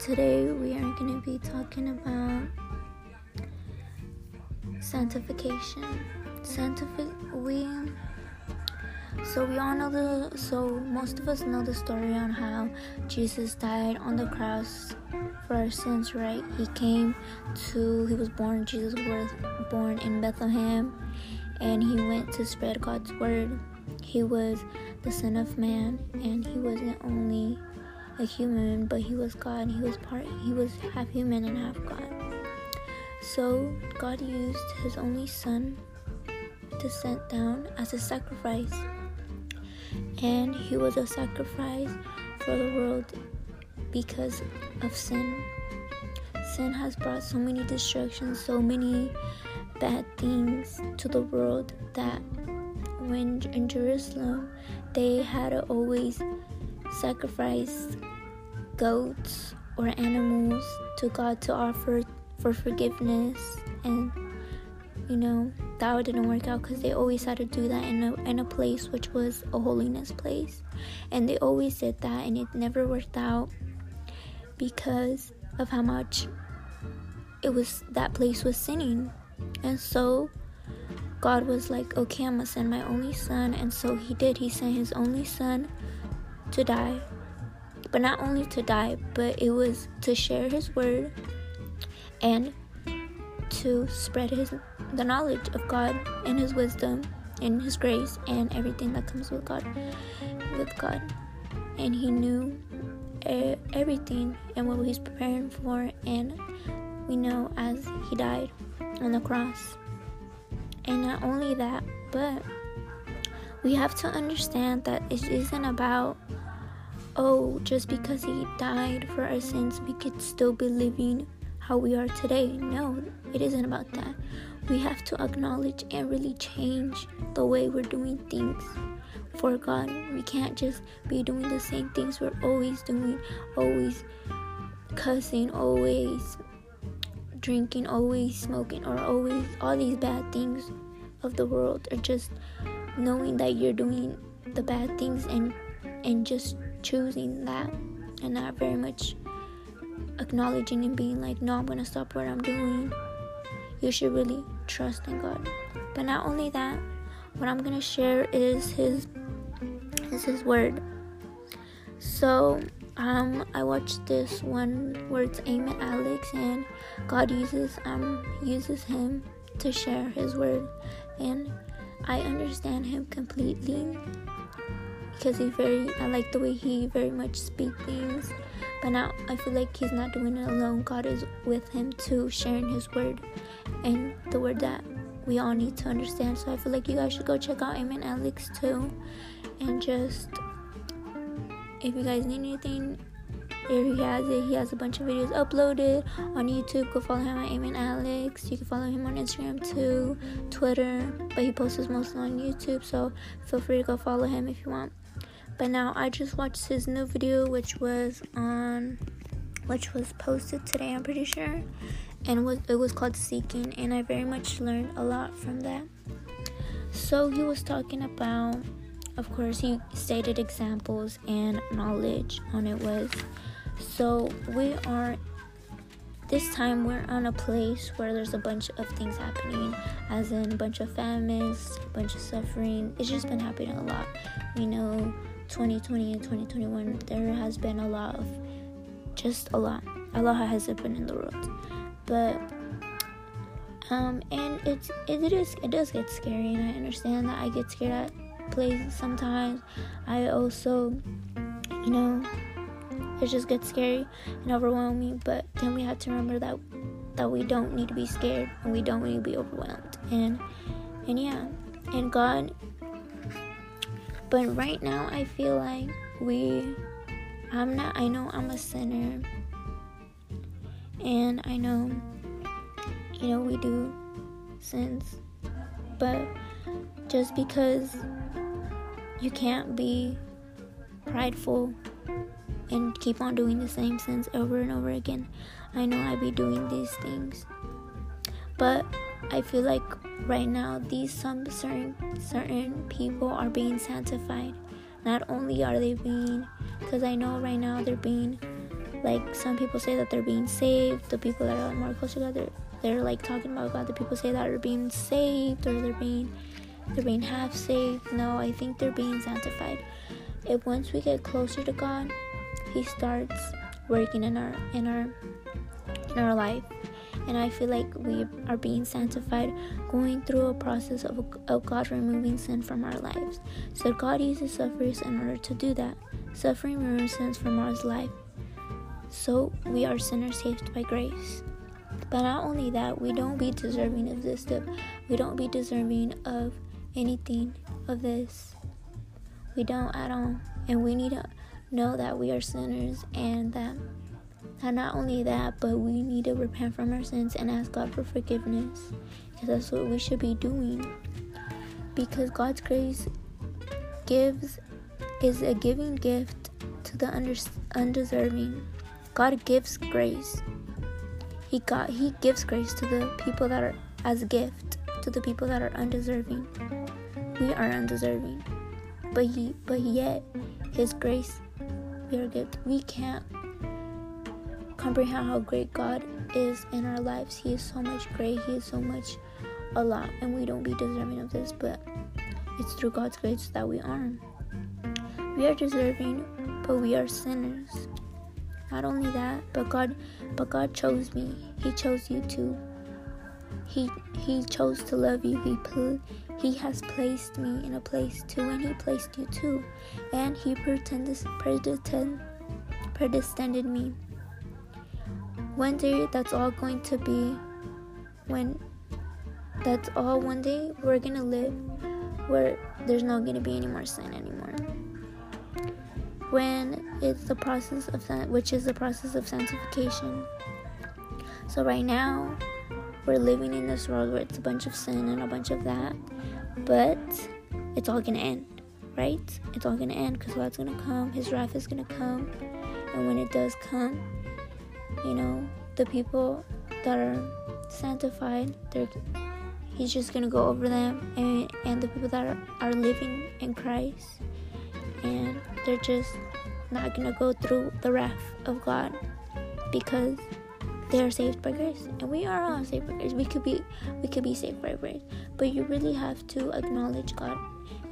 today we are going to be talking about sanctification. Sanctific we so we all know the so most of us know the story on how Jesus died on the cross for our sins, right? He came to he was born Jesus was born in Bethlehem and he went to spread God's word. He was the son of man and he wasn't only a human, but he was God. He was part he was half human and half God. So God used his only son to send down as a sacrifice. And he was a sacrifice for the world because of sin. Sin has brought so many destructions, so many bad things to the world that when in Jerusalem they had to always sacrifice goats or animals to God to offer for forgiveness. And you know that didn't work out because they always had to do that in a, in a place which was a holiness place. And they always did that and it never worked out because of how much it was that place was sinning. And so god was like okay i'm gonna send my only son. And so he did. He sent his only son to die but not only to die, but it was to share his word and to spread his the knowledge of God and his wisdom and his grace and everything that comes with God with God. And he knew everything and what he's preparing for and we know as he died on the cross. And not only that, but we have to understand that it isn't about oh, just because he died for our sins, we could still be living how we are today. No, it isn't about that. We have to acknowledge and really change the way we're doing things for God. We can't just be doing the same things we're always doing, always cussing, always drinking, always smoking, or always all these bad things of the world, or just knowing that you're doing the bad things and and just choosing that and not very much acknowledging and being like, no, I'm gonna stop what I'm doing. You should really trust in God. But not only that, what I'm gonna share is His is His word. So um, I watched this one where it's Amen Alex, and God uses um uses him to share His word, and I understand him completely because he very I like the way he very much speak things. But now I feel like he's not doing it alone. God is with him too, sharing his word and the word that we all need to understand. So I feel like you guys should go check out Amen Alex too. And just if you guys need anything, here he has it. He has a bunch of videos uploaded on YouTube. Go follow him at Amen Alex. You can follow him on Instagram too, Twitter, but he posts mostly on YouTube. So feel free to go follow him if you want. But now I just watched his new video, which was on, which was posted today. I'm pretty sure, and was it was called Seeking, and I very much learned a lot from that. So he was talking about, of course, he stated examples and knowledge on it was. So we are this time we're on a place where there's a bunch of things happening as in a bunch of famines a bunch of suffering it's just been happening a lot we know 2020 and 2021, there has been a lot of, just a lot, a lot has happened in the world. But, um, and it's, it is, it does get scary, and I understand that I get scared at places sometimes. I also, you know, it just gets scary and overwhelming, but then we have to remember that that we don't need to be scared and we don't need to be overwhelmed and and yeah and god but right now, I feel like we, I'm not, I know I'm a sinner. And I know, you know, we do sins. But just because you can't be prideful and keep on doing the same sins over and over again. I know I be doing these things. But I feel like right now these some certain certain people are being sanctified. Not only are they being because I know right now they're being like some people say that they're being saved. The people that are more close to god they're, they're like talking about god. The people say that are being saved or they're being they're being half saved. No i think they're being sanctified. If once we get closer to god he starts working in our in our in our life and i feel like we are being sanctified going through a process of, of god removing sin from our lives. So god uses suffering in order to do that. Suffering removes sins from our life. So we are sinners saved by grace. But not only that we don't be deserving of this stuff. We don't be deserving of anything of this. We don't at all. And we need to know that we are sinners and that and not only that, but we need to repent from our sins and ask God for forgiveness because that's what we should be doing. Because God's grace gives is a giving gift to the undeserving. God gives grace. He got he gives grace to the people that are as a gift to the people that are undeserving. We are undeserving. But he but yet his grace we are gift. We can't comprehend how great God is in our lives. He is so much great. He is so much a lot, and we don't be deserving of this, but it's through God's grace that we are. We are deserving, but we are sinners. Not only that, but God, but God chose me. He chose you too. He He chose to love you. He put, He has placed me in a place too, and He placed you too, and He pretended predestined predestined me one day that's all going to be when that's all one day we're gonna live where there's not gonna be any more sin anymore. When it's the process of which is the process of sanctification. So right now we're living in this world where it's a bunch of sin and a bunch of that but it's all gonna end right? It's all gonna end because god's gonna come his wrath is gonna come and when it does come you know, the people that are sanctified, they're he's just gonna go over them and and the people that are, are living in Christ. And they're just not gonna go through the wrath of God because they are saved by grace. And we are all saved by grace. We could be we could be saved by grace. But you really have to acknowledge god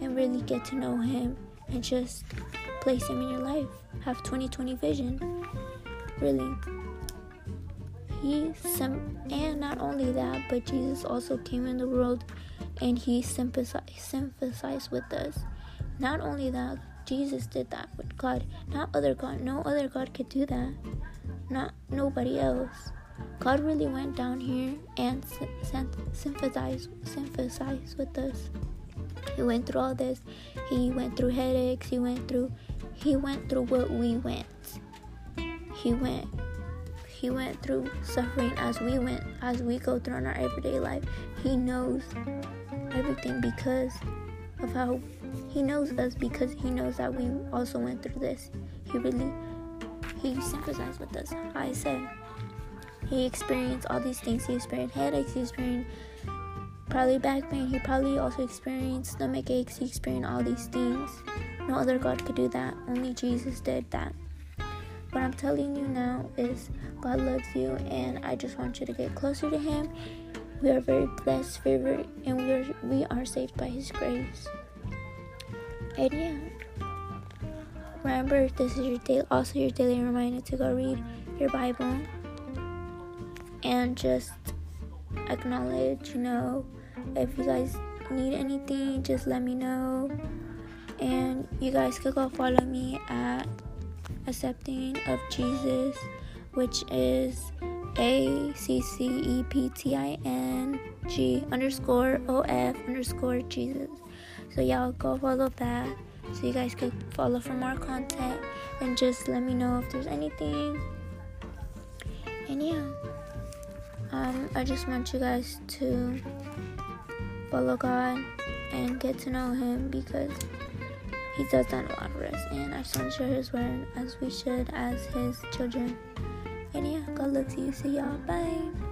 and really get to know him and just place him in your life. Have 2020 vision really he sim- and not only that, but Jesus also came in the world and he sympathized, sympathized with us. Not only that, Jesus did that with God, not other God. No other God could do that. Not nobody else. God really went down here and sympathized, sympathized with us. He went through all this. He went through headaches. He went through. He went through what we went. He went he went through suffering as we went, as we go through in our everyday life. He knows everything because of how he knows us because he knows that we also went through this. He really he sympathized with us. I said he experienced all these things. He experienced headaches. He experienced probably back pain. He probably also experienced stomach aches. He experienced all these things. No other God could do that. Only Jesus did that. What I'm telling you now is God loves you, and I just want you to get closer to Him. We are very blessed, favored, and we are we are saved by His grace. And yeah, remember this is your day, also your daily reminder to go read your Bible and just acknowledge. You know, if you guys need anything, just let me know. And you guys could go follow me at accepting of Jesus, which is A C C E P T I N G underscore O F underscore Jesus. So y'all go follow that so you guys can follow for more content and just let me know if there's anything. And yeah, um, I just want you guys to follow God and get to know Him because he does that a lot for us, and our son share his word as we should as his children. And yeah, God loves you. See y'all. Bye.